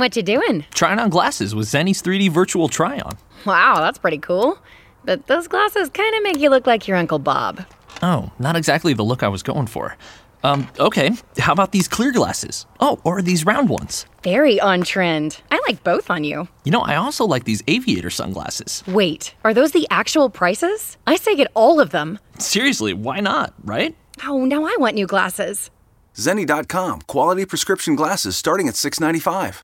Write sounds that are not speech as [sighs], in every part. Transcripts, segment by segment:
What you doing? Trying on glasses with Zenni's 3D virtual try-on. Wow, that's pretty cool. But those glasses kind of make you look like your Uncle Bob. Oh, not exactly the look I was going for. Um, okay, how about these clear glasses? Oh, or these round ones? Very on trend. I like both on you. You know, I also like these aviator sunglasses. Wait, are those the actual prices? I say get all of them. Seriously, why not, right? Oh, now I want new glasses. Zenni.com, quality prescription glasses starting at $6.95.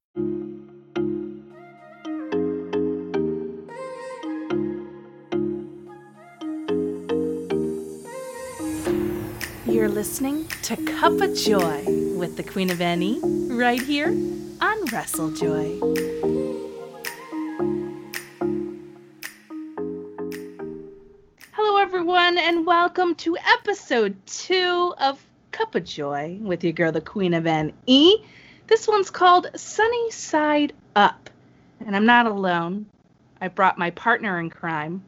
listening to Cuppa Joy with the Queen of NE right here on Wrestle Joy. Hello, everyone, and welcome to episode two of Cuppa Joy with your girl, the Queen of NE. This one's called Sonny Side Up, and I'm not alone. I brought my partner in crime,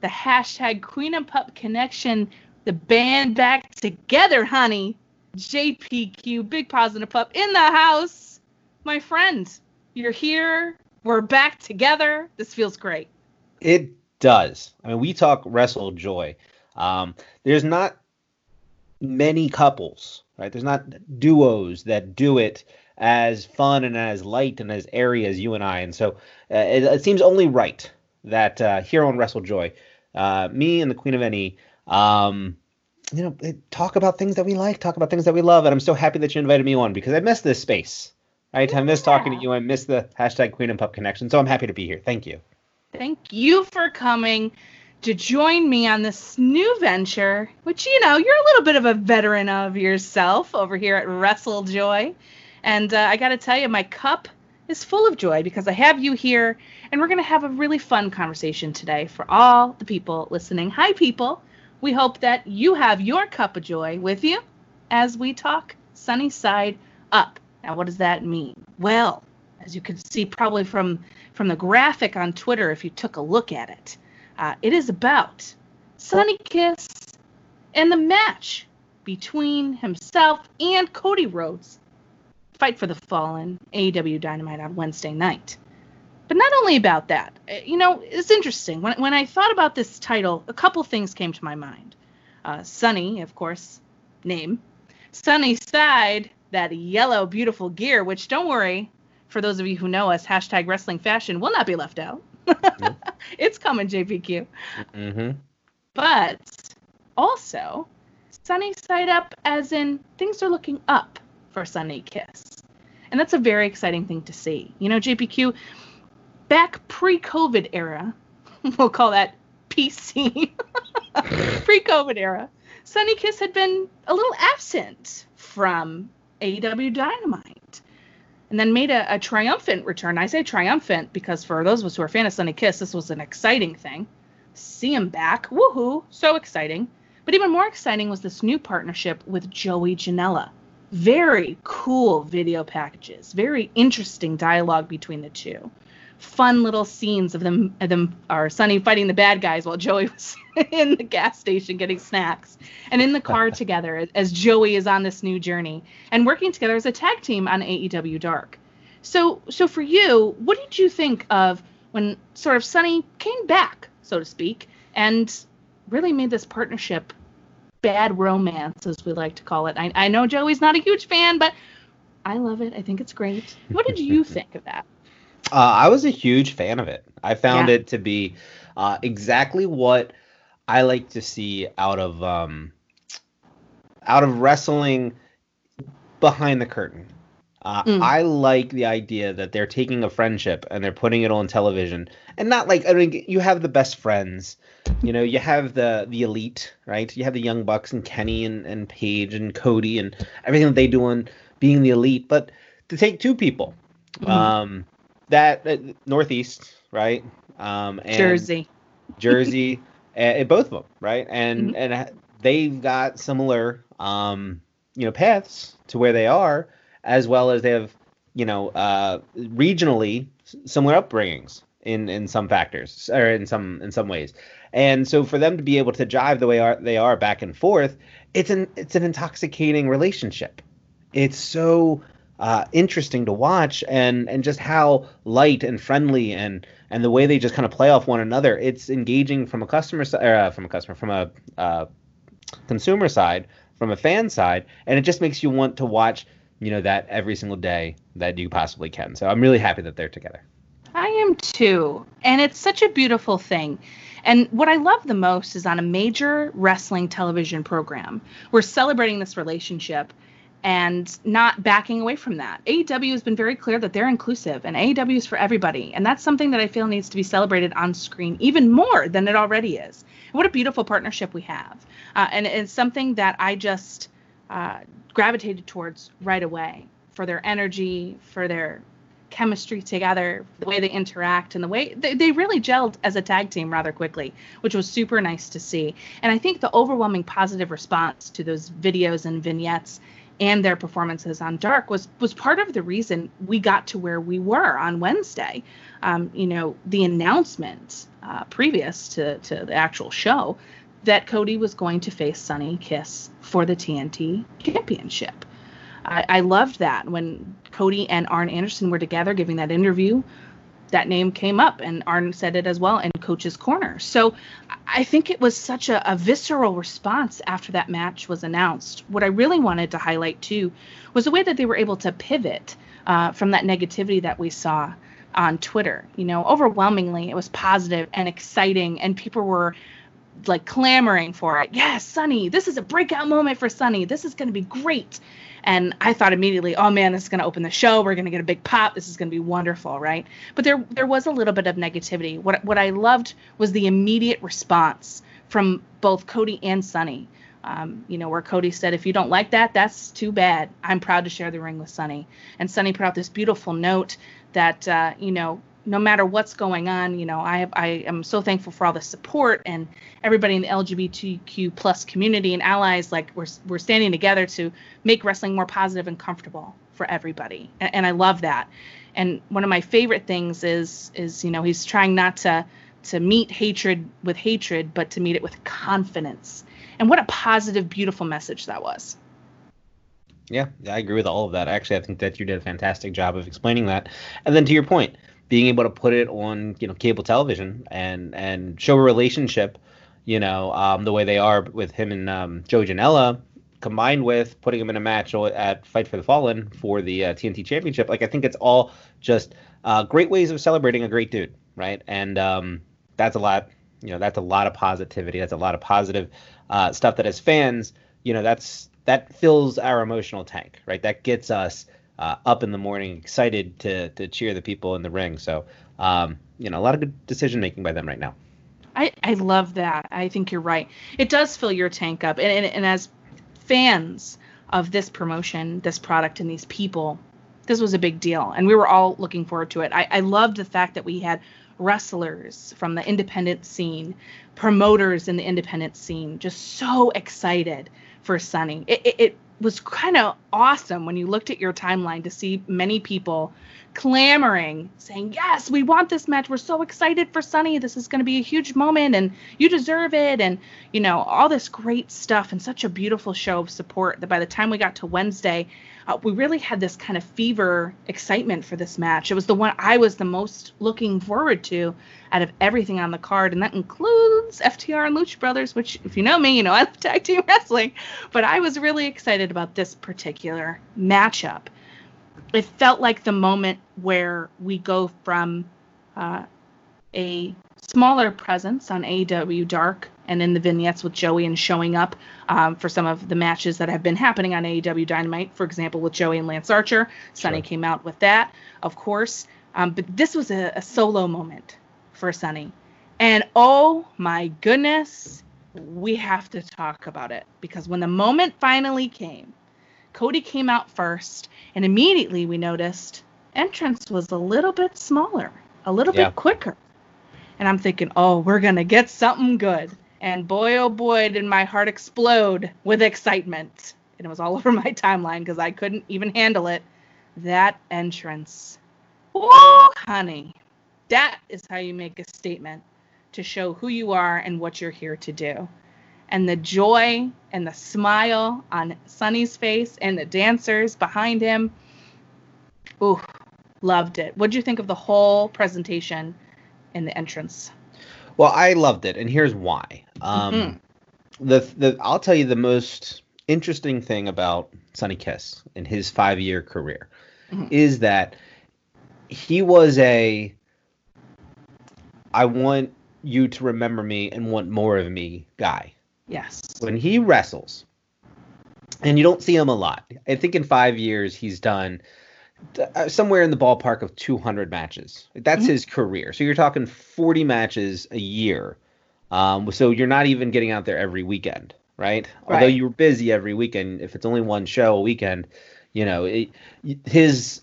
the hashtag Queen and Pup Connection, the band back together, honey. JPQ, Big Paws on a Pup in the house. My friend, you're here. We're back together. This feels great. It does. I mean, we talk wrestle joy. Um, there's not many couples, right? There's not duos that do it as fun and as light and as airy as you and I. And so uh, it, it, seems only right that uh, here on Wrestle Joy, uh, me and the Queen of NE, um, you know, talk about things that we like, talk about things that we love. And I'm so happy that you invited me on because I miss this space, right? I miss talking to you. I miss the hashtag Queen and Pup connection. So I'm happy to be here. Thank you. Thank you for coming to join me on this new venture, which, you know, you're a little bit of a veteran of yourself over here at Wrestle Joy. And uh, I got to tell you, my cup is full of joy because I have you here, and we're going to have a really fun conversation today for all the people listening. Hi, people. We hope that you have your cup of joy with you as we talk sunny side up. Now, what does that mean? Well, as you can see probably from from the graphic on Twitter, if you took a look at it, uh, it is about Sonny Kiss and the match between himself and Cody Rhodes. Fight for the Fallen, AEW Dynamite on Wednesday night. But not only about that, uh, you know, it's interesting. When, when I thought about this title, a couple things came to my mind. Uh, Sonny, of course, name. Sunny Side, that yellow, beautiful gear, which don't worry, for those of you who know us, hashtag wrestling fashion will not be left out. [laughs] it's coming, JPQ. Mm-hmm. But also, sunny side up, as in things are looking up for Sonny Kiss. And that's a very exciting thing to see. You know, JPQ, back pre COVID era, [laughs] we'll call that PC, [laughs] pre COVID era, Sonny Kiss had been a little absent from AEW Dynamite and then made a, a, triumphant return. I say triumphant because for those of us who are fans of Sonny Kiss, this was an exciting thing. See him back. Woohoo! So exciting. But even more exciting was this new partnership with Joey Janela. Very cool video packages, very interesting dialogue between the two fun little scenes of them of them are Sonny fighting the bad guys while Joey [laughs] was in the gas station getting snacks and in the car [laughs] together as Joey is on this new journey and working together as a tag team on AEW Dark. So so for you, what did you think of when sort of Sonny came back, so to speak, and really made this partnership bad romance, as we like to call it? I, I know Joey's not a huge fan, but I love it. I think it's great. What did you [laughs] think of that? Uh, I was a huge fan of it. I found yeah. it to be uh, exactly what I like to see out of um, out of wrestling behind the curtain. Uh, mm. I like the idea that they're taking a friendship and they're putting it on television, and not like I mean, you have the best friends, you know, you have the the elite, right? You have the young bucks and Kenny and and Paige and Cody and everything that they do on being the elite, but to take two people Mhm. Um, that uh, Northeast, right? Um, and Jersey. [laughs] Jersey, and, both of them, right? And Mhm. and uh, they've got similar, um, you know, paths to where they are, as well as they have, you know, uh, regionally similar upbringings in in some factors or in some in some ways. And so for them to be able to jive the way are, they are back and forth, it's an it's an intoxicating relationship. It's so uh, interesting to watch and and just how light and friendly and and the way they just kind of play off one another. It's engaging from a customer side, uh, from a customer, from a uh, consumer side, from a fan side, and it just makes you want to watch, you know, that every single day that you possibly can. So I'm really happy that they're together. I am too. And it's such a beautiful thing. And what I love the most is on a major wrestling television program, we're celebrating this relationship and not backing away from that. AEW has been very clear that they're inclusive and AEW is for everybody. And that's something that I feel needs to be celebrated on screen even more than it already is. What a beautiful partnership we have. Uh, and it's something that I just uh, gravitated towards right away for their energy, for their chemistry together, the way they interact, and the way they, they really gelled as a tag team rather quickly, which was super nice to see. And I think the overwhelming positive response to those videos and vignettes and their performances on Dark was was part of the reason we got to where we were on Wednesday. Um, you know, the announcement uh, previous to to the actual show that Cody was going to face Sonny Kiss for the TNT Championship. I, I loved that when Cody and Arn Anderson were together giving that interview. That name came up, and Arn said it as well in Coach's Corner. So I think it was such a, a visceral response after that match was announced. What I really wanted to highlight too was the way that they were able to pivot uh, from that negativity that we saw on Twitter. You know, overwhelmingly, it was positive and exciting, and people were like clamoring for it. Yes, Sonny, this is a breakout moment for Sonny. This is going to be great. And I thought immediately, oh man, this is going to open the show. We're going to get a big pop. This is going to be wonderful, right? But there there was a little bit of negativity. What what I loved was the immediate response from both Cody and Sonny. Um, you know, where Cody said, if you don't like that, that's too bad. I'm proud to share the ring with Sonny. And Sonny put out this beautiful note that, uh, you know, no matter what's going on, you know, I have, I am so thankful for all the support and everybody in the LGBTQ plus community and allies. Like we're we're standing together to make wrestling more positive and comfortable for everybody, and, and I love that. And one of my favorite things is is you know he's trying not to to meet hatred with hatred, but to meet it with confidence. And what a positive, beautiful message that was. Yeah, I agree with all of that. Actually, I think that you did a fantastic job of explaining that. And then to your point, being able to put it on, you know, cable television and and show a relationship, you know, um, the way they are with him and um, Joe Janela, combined with putting him in a match at Fight for the Fallen for the uh, TNT Championship. Like I think it's all just uh, great ways of celebrating a great dude, right? And um, that's a lot. You know, that's a lot of positivity. That's a lot of positive uh, stuff that as fans, you know, that's that fills our emotional tank, right? That gets us uh, up in the morning, excited to to cheer the people in the ring. So, um, you know, a lot of good decision making by them right now. I, I love that. I think you're right. It does fill your tank up. And, and, and as fans of this promotion, this product, and these people, this was a big deal. And we were all looking forward to it. I, I loved the fact that we had wrestlers from the independent scene, promoters in the independent scene, just so excited for Sonny. It, it, it was kind of awesome when you looked at your timeline to see many people clamoring, saying, Yes, we want this match. We're so excited for Sonny. This is going to be a huge moment and you deserve it. And, you know, all this great stuff and such a beautiful show of support that by the time we got to Wednesday, uh, we really had this kind of fever excitement for this match. It was the one I was the most looking forward to out of everything on the card, and that includes FTR and Lucha Brothers, which, if you know me, you know I love tag team wrestling. But I was really excited about this particular matchup. It felt like the moment where we go from uh, a smaller presence on AEW Dark and in the vignettes with Joey and showing up um, for some of the matches that have been happening on AEW Dynamite, for example, with Joey and Lance Archer. Sonny Sure. came out with that, of course. Um, but this was a, a solo moment for Sonny. And oh my goodness, we have to talk about it because when the moment finally came, Cody came out first, and immediately we noticed entrance was a little bit smaller, a little Yeah. bit quicker. And I'm thinking, oh, we're going to get something good. And boy, oh boy, did my heart explode with excitement. And it was all [laughs] over my timeline because I couldn't even handle it. That entrance. Whoa, honey. That is how you make a statement to show who you are and what you're here to do. And the joy and the smile on Sonny's face and the dancers behind him. Ooh, loved it. What'd you think of the whole presentation in the entrance? Well, I loved it, and here's why. Um, Mhm. The the I'll tell you the most interesting thing about Sonny Kiss in his five year career Mhm. is that he was a I want you to remember me and want more of me guy. Yes. When he wrestles, and you don't see him a lot. I think in five years he's done uh, somewhere in the ballpark of 200 matches. That's Mhm. his career. So you're talking 40 matches a year. Um, so you're not even getting out there every weekend, right? right? Although you're busy every weekend, if it's only one show a weekend, you know, it, his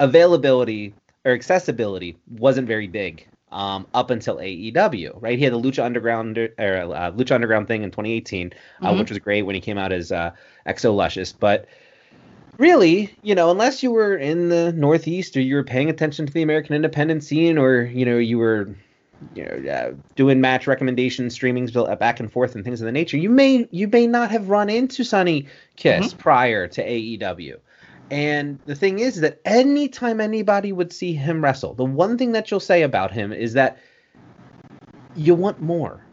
availability or accessibility wasn't very big um, up until AEW, right? He had the Lucha Underground or uh, Lucha Underground thing in 2018, uh, Mhm. which was great when he came out as uh, XO Lishus, but really, you know, unless you were in the Northeast or you were paying attention to the American independent scene, or you know, you were, you know, uh, doing match recommendations, streamings back and forth, and things of the nature, you may you may not have run into Sonny Kiss prior to AEW. And the thing is that anytime anybody would see him wrestle, the one thing that you'll say about him is that you want more.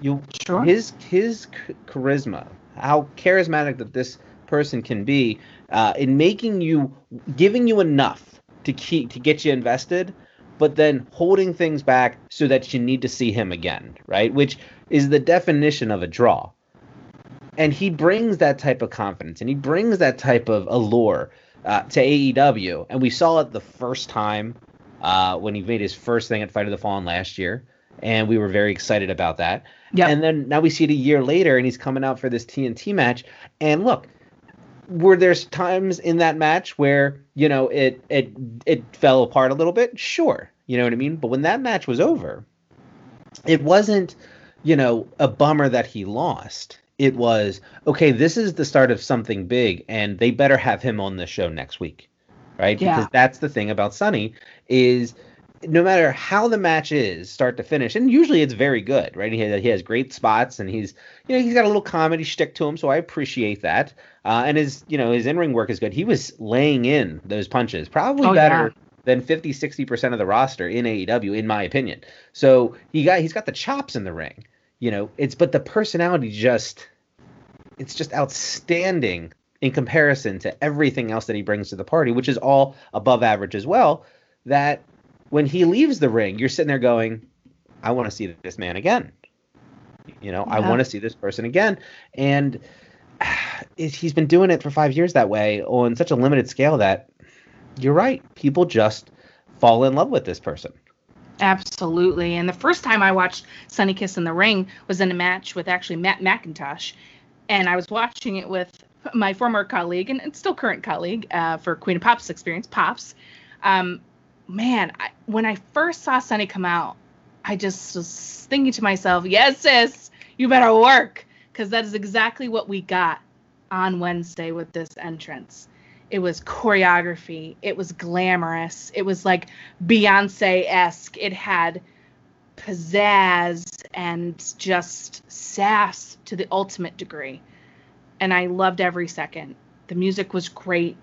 You Sure. his his charisma, how charismatic that this person can be, uh, in making you, giving you enough to keep to get you invested, but then holding things back so that you need to see him again, right? Which is the definition of a draw. And he brings that type of confidence, and he brings that type of allure uh, to AEW, and we saw it the first time uh, when he made his first thing at Fight of the Fallen last year, and we were very excited about that. Yep. And then now we see it a year later, and he's coming out for this TNT match. And look, were there times in that match where you know it it it fell apart a little bit? Sure, you know what I mean. But when that match was over, it wasn't you know a bummer that he lost. It was okay. This is the start of something big, and they better have him on the show next week, right? Yeah. Because that's the thing about Sonny is no matter how the match is, start to finish, and usually it's very good, right? He has, he has great spots, and he's you know he's got a little comedy shtick to him, so I appreciate that. Uh, and his you know his in ring work is good. He was laying in those punches, probably Oh, better yeah. than 50 60 percent of the roster in AEW, in my opinion. So he got he's got the chops in the ring, you know. It's but the personality just it's just outstanding in comparison to everything else that he brings to the party, which is all above average as well. That when he leaves the ring, you're sitting there going, I want to see this man again. You know, I want to see this person again. And [sighs] he's been doing it for five years that way on such a limited scale that you're right. People just fall in love with this person. Absolutely. And the first time I watched Sonny Kiss in the Ring was in a match with actually Matt McIntosh. And I was watching it with my former colleague and, still current colleague uh, for Queen of Pops experience, Pops. Um, man, I, when I first saw Sonny come out, I just was thinking to myself, yes, sis, you better work. Because that is exactly what we got on Wednesday with this entrance. It was choreography. It was glamorous. It was like Beyonce esque. It had pizzazz and just sass to the ultimate degree. And I loved every second. The music was great.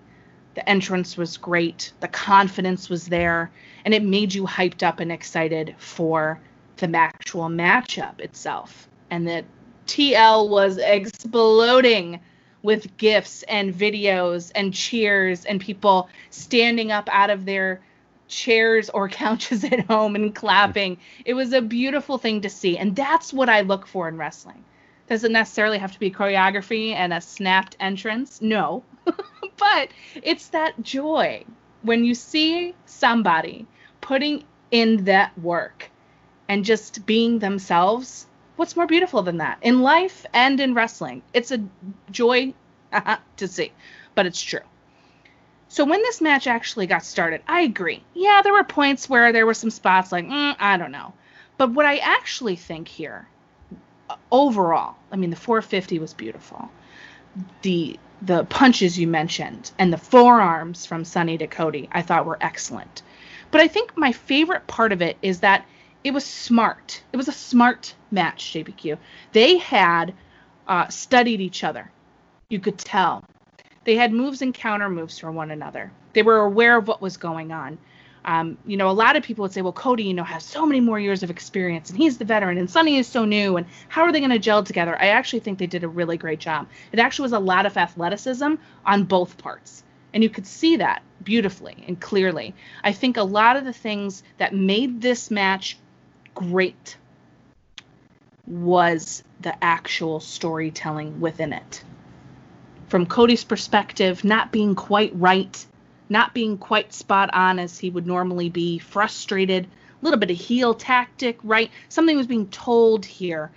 The entrance was great. The confidence was there. And it made you hyped up and excited for the actual matchup itself. And that TL was exploding with gifts and videos and cheers and people standing up out of their chairs or [laughs] couches at home and clapping. It was a beautiful thing to see. And that's what I look for in wrestling. Doesn't necessarily have to be choreography and a snapped entrance. No. [laughs] but it's that joy when you see somebody putting in that work and just being themselves. What's more beautiful than that in life and in wrestling? It's a joy to see, but it's true. So when this match actually got started, I agree. Yeah, there were points where there were some spots like, mm, I don't know. But what I actually think here, overall, I mean, the 450 was beautiful. The the punches you mentioned and the forearms from Sonny to Cody, I thought were excellent. But I think my favorite part of it is that it was smart. It was a smart match, JPQ. They had uh, studied each other. You could tell. They had moves and counter moves for one another. They were aware of what was going on. Um, you know, a lot of people would say, well, Cody, you know, has so many more years of experience and he's the veteran and Sonny is so new and how are they going to gel together? I actually think they did a really great job. It actually was a lot of athleticism on both parts. And you could see that beautifully and clearly. I think a lot of the things that made this match great was the actual storytelling within it. From Cody's perspective, not being quite right, not being quite spot on as he would normally be, frustrated, a little bit of heel tactic, right? Something was being told here.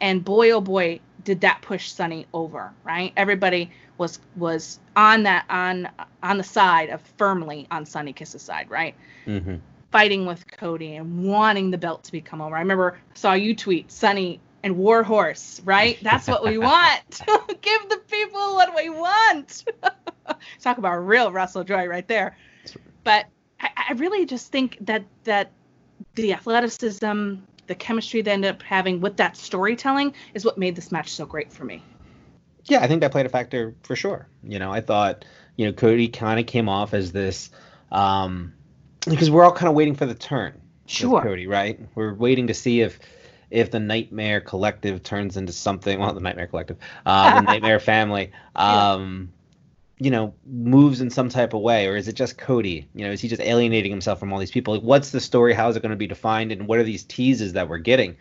And boy, oh boy, did that push Sonny over, right? Everybody was was on that on on the side of firmly on Sonny Kiss's side, right? Mm-hmm. Fighting with Cody and wanting the belt to become over. I remember saw you tweet Sonny and Warhorse, right? That's what we [laughs] want. [laughs] Give the people what we want. [laughs] Talk about real Wrestle Joy right there. But I, I really just think that that the athleticism, the chemistry they ended up having with that storytelling is what made this match so great for me. Yeah, I think that played a factor for sure. You know, I thought, you know, Cody kind of came off as this, um, because we're all kind of waiting for the turn. Sure. Cody, right? We're waiting to see if if the Nightmare Collective turns into something. Well, the Nightmare Collective, uh, the [laughs] Nightmare Family. Um, you know, moves in some type of way, or is it just Cody? You know, is he just alienating himself from all these people? Like, what's the story? How is it going to be defined? And what are these teases that we're getting?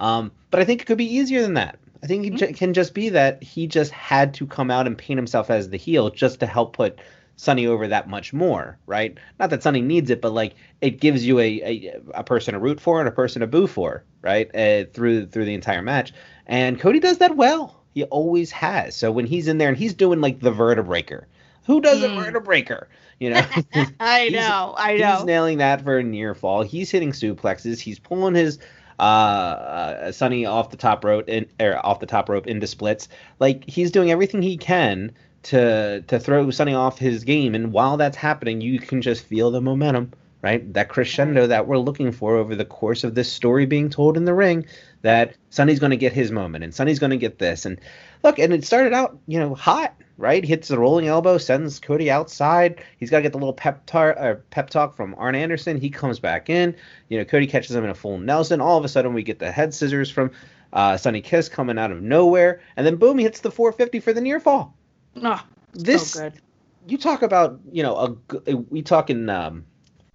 Um, but I think it could be easier than that. I think it mm-hmm. can just be that he just had to come out and paint himself as the heel just to help put Sonny over that much more, right? Not that Sonny needs it, but like it gives you a, a, a person to root for and a person to boo for, right? Uh, through through the entire match, and Cody does that well. He always has. So when he's in there and he's doing like the vertebreaker, who does mm. a vertebreaker? You know, [laughs] I [laughs] know, I know. He's nailing that for a near fall. He's hitting suplexes. He's pulling his uh, uh, Sonny off the top rope and or off the top rope into splits. Like he's doing everything he can to to throw Sonny off his game. And while that's happening, you can just feel the momentum, right? That crescendo that we're looking for over the course of this story being told in the ring. That Sonny's going to get his moment, and Sonny's going to get this. And look, and it started out, you know, hot, right? Hits the rolling elbow, sends Cody outside. He's got to get the little pep, tar- uh, pep talk from Arn Anderson. He comes back in. You know, Cody catches him in a full Nelson. All of a sudden, we get the head scissors from uh, Sonny Kiss coming out of nowhere, and then boom, he hits the 450 for the near fall. Oh, this so good. you talk about you know a, we talk in um,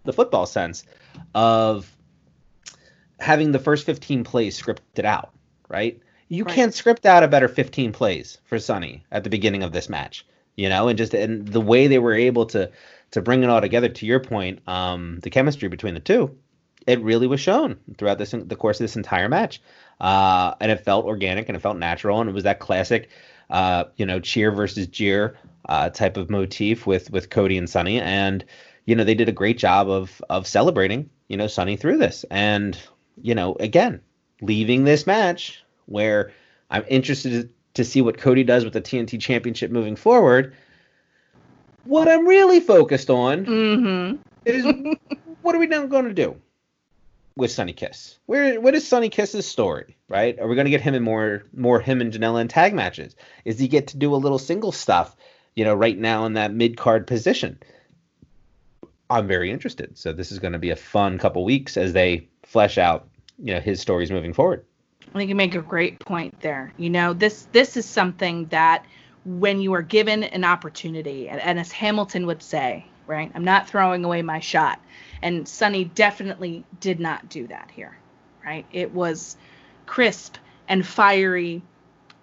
the football sense of having the first 15 plays scripted out, right? You right. can't script out a better 15 plays for Sonny at the beginning of this match, you know, and just and the way they were able to to bring it all together. To your point, um, the chemistry between the two, it really was shown throughout this the course of this entire match, uh, and it felt organic and it felt natural, and it was that classic uh, you know, cheer versus jeer uh, type of motif with with Cody and Sonny, and you know they did a great job of of celebrating you know Sonny through this, and you know again leaving this match where I'm interested to see what Cody does with the TNT Championship moving forward. What I'm really focused on mm-hmm. is [laughs] what are we now going to do? With Sonny Kiss? Where what is Sonny Kiss's story? Right? Are we going to get him in more more him and Janela in tag matches? Is he get to do a little single stuff? You know, right now in that mid card position. I'm very interested. So this is going to be a fun couple weeks as they flesh out you know his stories moving forward. I think you make a great point there. You know, this this is something that when you are given an opportunity, and, and as Hamilton would say, right? I'm not throwing away my shot. And Sonny definitely did not do that here, right? It was crisp and fiery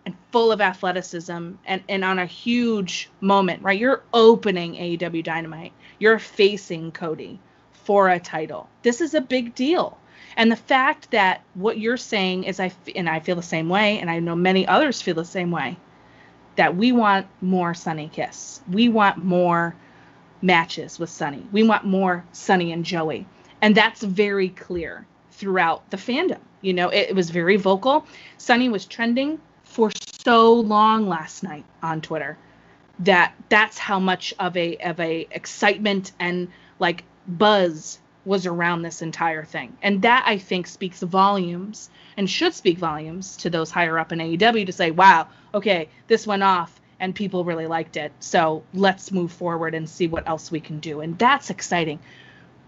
and full of athleticism and, and on a huge moment, right? You're opening AEW Dynamite. You're facing Cody for a title. This is a big deal. And the fact that what you're saying is I and I feel the same way and I know many others feel the same way that we want more Sonny Kiss. We want more matches with Sonny. We want more Sonny and Joey. And that's very clear throughout the fandom. You know, it, it was very vocal. Sonny was trending for so long last night on Twitter that that's how much of a of a excitement and like buzz was around this entire thing. And that I think speaks volumes and should speak volumes to those higher up in AEW to say, wow, okay, this went off and people really liked it. So let's move forward and see what else we can do. And that's exciting.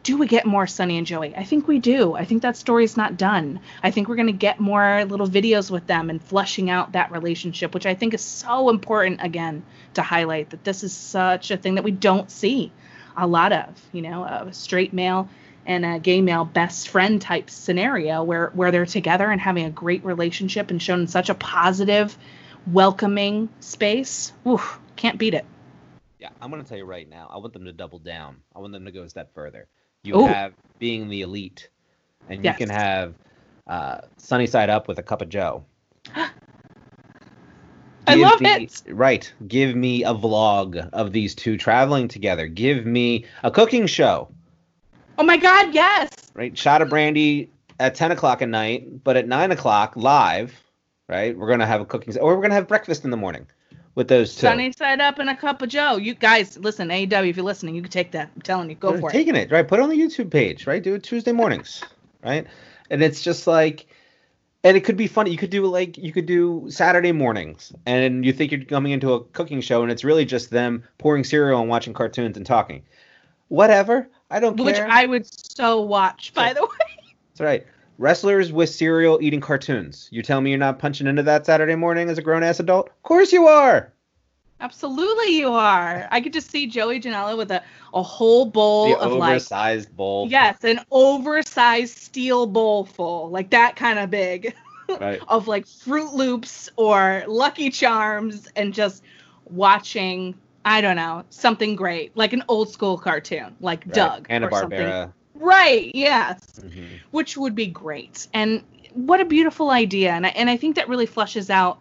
Do we get more Sonny and Joey? I think we do. I think that story's not done. I think we're going to get more little videos with them and fleshing out that relationship, which I think is so important, again, to highlight that this is such a thing that we don't see a lot of. You know, a straight male and a gay male best friend type scenario where where they're together and having a great relationship and shown such a positive welcoming space can't beat it Yeah, I'm gonna tell you right now. I want them to double down. I want them to go a step further. You Ooh. have being the elite, and Yes. you can have uh, sunny side up with a cup of Joe. [gasps] I love me- it. Right. Give me a vlog of these two traveling together. Give me a cooking show. oh my god yes Right. Shot of brandy at 10 o'clock at night, but at 9 o'clock live. Right. We're gonna have a cooking, or we're gonna have breakfast in the morning with those two. sunny side up and a cup of joe. You guys listen aew if you're listening you can take that. I'm telling you go They're for it. taking it right? Put it on the youtube page right? Do it tuesday mornings [laughs] right? And it's just like and it could be funny. You could do like you could do saturday mornings and you think you're coming into a cooking show and it's really just them pouring cereal and watching cartoons and talking. Whatever. I don't which care. Which i would so watch by the way. That's right wrestlers with cereal eating cartoons. You tell me you're not punching into that saturday morning as a grown-ass adult? Of course you are! Absolutely you are. I could just see joey janela with a, a whole bowl the of like oversized bowl. Yes, an oversized steel bowl full, like that kind of big, [laughs] right. Of like Froot Loops or Lucky Charms, and just watching, I don't know, something great, like an old school cartoon, like Doug Hanna or something. Barbera Right, yes, Mhm. which would be great. And what a beautiful idea. And I, and I think that really flushes out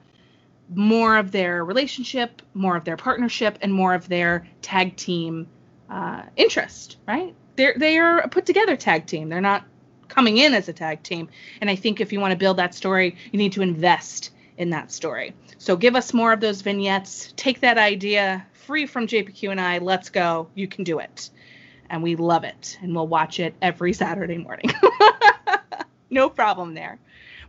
more of their relationship, more of their partnership, and more of their tag team uh, interest, right? They're they are a put together tag team. They're not coming in as a tag team. And I think if you want to build that story, you need to invest in that story. So give us more of those vignettes. Take that idea free from JPQ and I. Let's go. You can do it. And we love it. And we'll watch it every Saturday morning. [laughs] no problem there.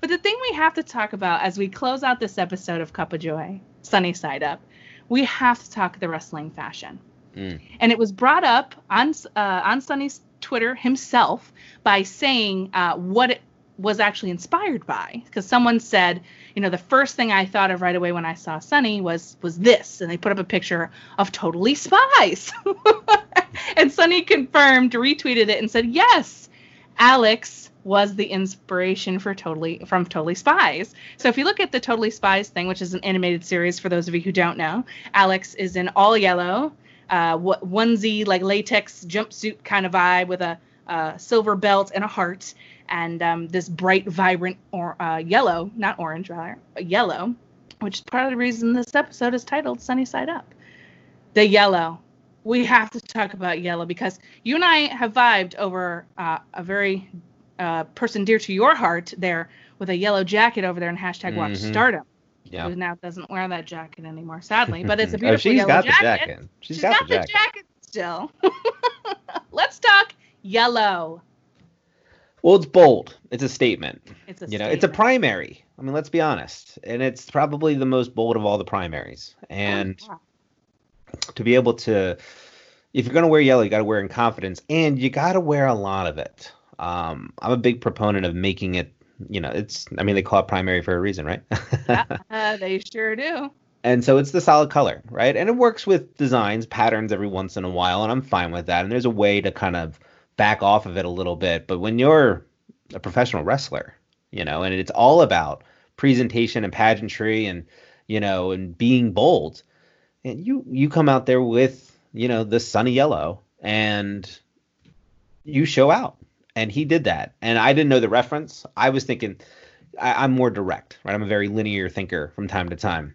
But the thing we have to talk about as we close out this episode of Cuppa Joy, Sonny Side Up, we have to talk the wrestling fashion. Mm. And it was brought up on uh, on Sonny's Twitter himself by saying uh, what it was actually inspired by. Because someone said, you know, the first thing I thought of right away when I saw Sonny was was this, and they put up a picture of Totally Spies. [laughs] and Sonny confirmed, retweeted it, and said, yes, Alex was the inspiration for Totally from Totally Spies. So if you look at the Totally Spies thing, which is an animated series for those of you who don't know, Alex is in all yellow, uh, onesie like latex jumpsuit kind of vibe with a uh, silver belt and a heart, and um, this bright, vibrant or uh, yellow, not orange rather, yellow, which is part of the reason this episode is titled Sonny Side Up. The yellow. We have to talk about yellow because you and I have vibed over uh, a very uh, person dear to your heart there with a yellow jacket over there and hashtag watch Mhm. stardom. yeah Who now doesn't wear that jacket anymore, sadly. But it's a beautiful [laughs] Oh, beautiful she's yellow got jacket. the jacket she's got, got the jacket. jacket still. [laughs] Let's talk yellow. Well, it's bold. It's a statement. It's a you know, it's a primary. I mean, let's be honest, and it's probably the most bold of all the primaries. And Oh, to be able to, if you're gonna wear yellow, you got to wear in confidence, and you got to wear a lot of it. Um, I'm a big proponent of making it. You know, it's. I mean, they call it primary for a reason, right? yeah, [laughs] uh, they sure do. And so it's the solid color, right? And it works with designs, patterns every once in a while, and I'm fine with that. And there's a way to kind of back off of it a little bit. But when you're a professional wrestler, you know, and it's all about presentation and pageantry and, you know, and being bold, and you you come out there with, you know, the sunny yellow and you show out. And he did that. And I didn't know the reference. I was thinking I, I'm more direct, right? I'm a very linear thinker from time to time.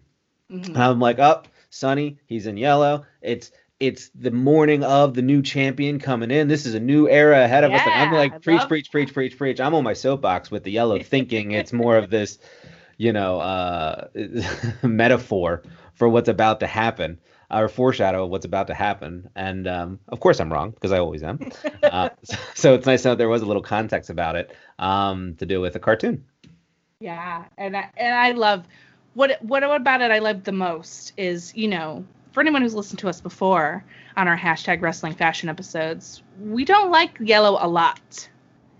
Mhm. And I'm like, up, Sonny, he's in yellow. It's it's the morning of the new champion coming in. This is a new era ahead of us. Like, I'm like preach, preach, preach, preach, preach. I'm on my soapbox with the yellow, thinking it's more of this, [laughs] you know, uh, [laughs] metaphor for what's about to happen or foreshadow of what's about to happen. And um, of course, I'm wrong because I always am. [laughs] uh, so, so it's nice to know there was a little context about it um, to do with a cartoon. Yeah, and I, and I love what what about it I love the most is you know for anyone who's listened to us before on our hashtag wrestling fashion episodes, we don't like yellow a lot.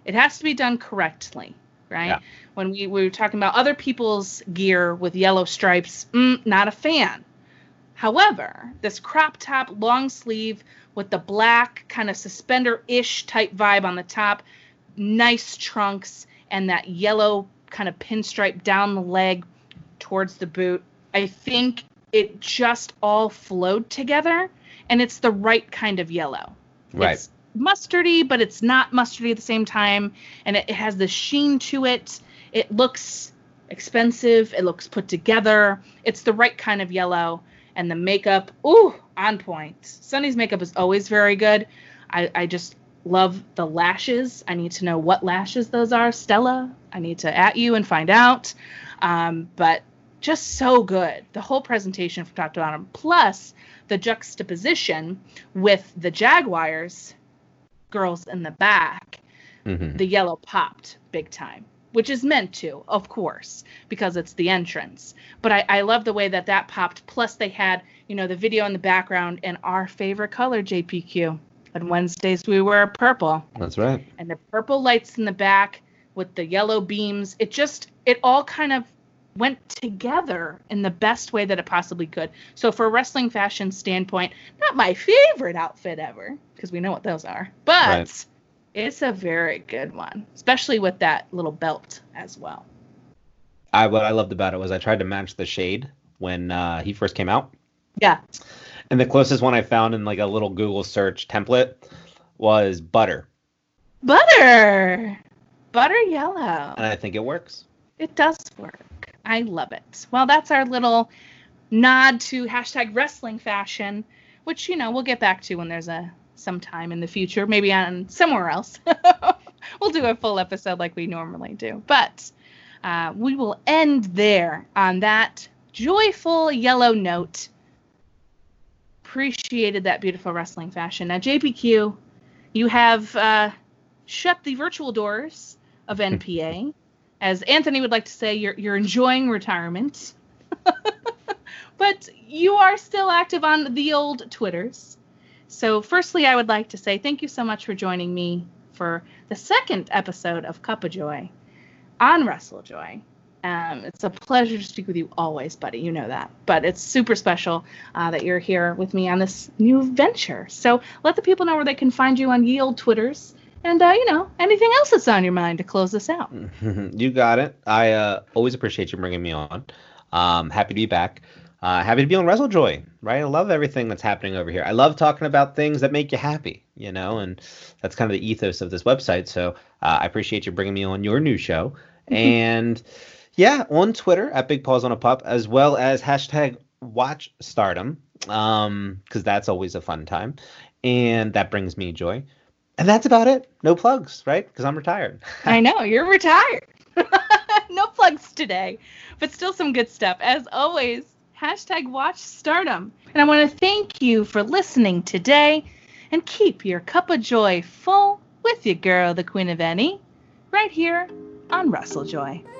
It has to be done correctly, right? Yeah. When we, we were talking about other people's gear with yellow stripes, mm, not a fan. However, this crop top long sleeve with the black kind of suspender ish type vibe on the top, nice trunks, and that yellow kind of pinstripe down the leg towards the boot. I think it just all flowed together and it's the right kind of yellow. Right. It's mustardy, but it's not mustardy at the same time. And it, it has the sheen to it. It looks expensive. It looks put together. It's the right kind of yellow. And the makeup, ooh, on point. Sonny's makeup is always very good. I, I just love the lashes. I need to know what lashes those are. Stella, I need to at you and find out. Um, but just so good. The whole presentation from top to bottom, plus the juxtaposition with the Jaguars girls in the back, Mhm. the yellow popped big time, which is meant to, of course, because it's the entrance. But I, I love the way that that popped. Plus, they had, you know, the video in the background and our favorite color, JPQ. On Wednesdays, we wear purple That's right. and the purple lights in the back with the yellow beams. It just, it all kind of went together in the best way that it possibly could. So, for a wrestling fashion standpoint, not my favorite outfit ever, because we know what those are, but Right. it's a very good one, especially with that little belt as well. I what I loved about it was I tried to match the shade when uh, he first came out, Yeah. and the closest one I found in like a little Google search template was butter, Butter! Butter yellow. and I think it works. It does work. I love it. Well, that's our little nod to hashtag wrestling fashion, which you know we'll get back to when there's a some time in the future, maybe on somewhere else. [laughs] we'll do a full episode like we normally do, but uh, we will end there on that joyful yellow note. Appreciated that beautiful wrestling fashion. Now, JPQ, you have uh, shut the virtual doors of NPA [laughs] as Anthony would like to say, you're you're enjoying retirement, [laughs] but you are still active on the old Twitters. So, firstly, I would like to say thank you so much for joining me for the second episode of Cuppa Joy on WrestleJoy. Um, it's a pleasure to speak with you always, buddy. You know that. But it's super special uh, that you're here with me on this new venture. So let the people know where they can find you on ye old Twitters. And, uh, you know, anything else that's on your mind to close this out. [laughs] you got it. I uh, always appreciate you bringing me on. Um, happy to be back. Uh, happy to be on WrestleJoy, right? I love everything that's happening over here. I love talking about things that make you happy, you know, and that's kind of the ethos of this website. So uh, I appreciate you bringing me on your new show. [laughs] and yeah, on Twitter at Big Paws on a Pup, as well as hashtag Watch Stardom, um, because that's always a fun time, and that brings me joy. And that's about it. No plugs, right? Because I'm retired. I know, [laughs] you're retired. [laughs] no plugs today, but still some good stuff. As always, hashtag watch stardom. And I want to thank you for listening today and keep your cup of joy full with your girl, the Queen of NE, right here on WrestleJoy. Home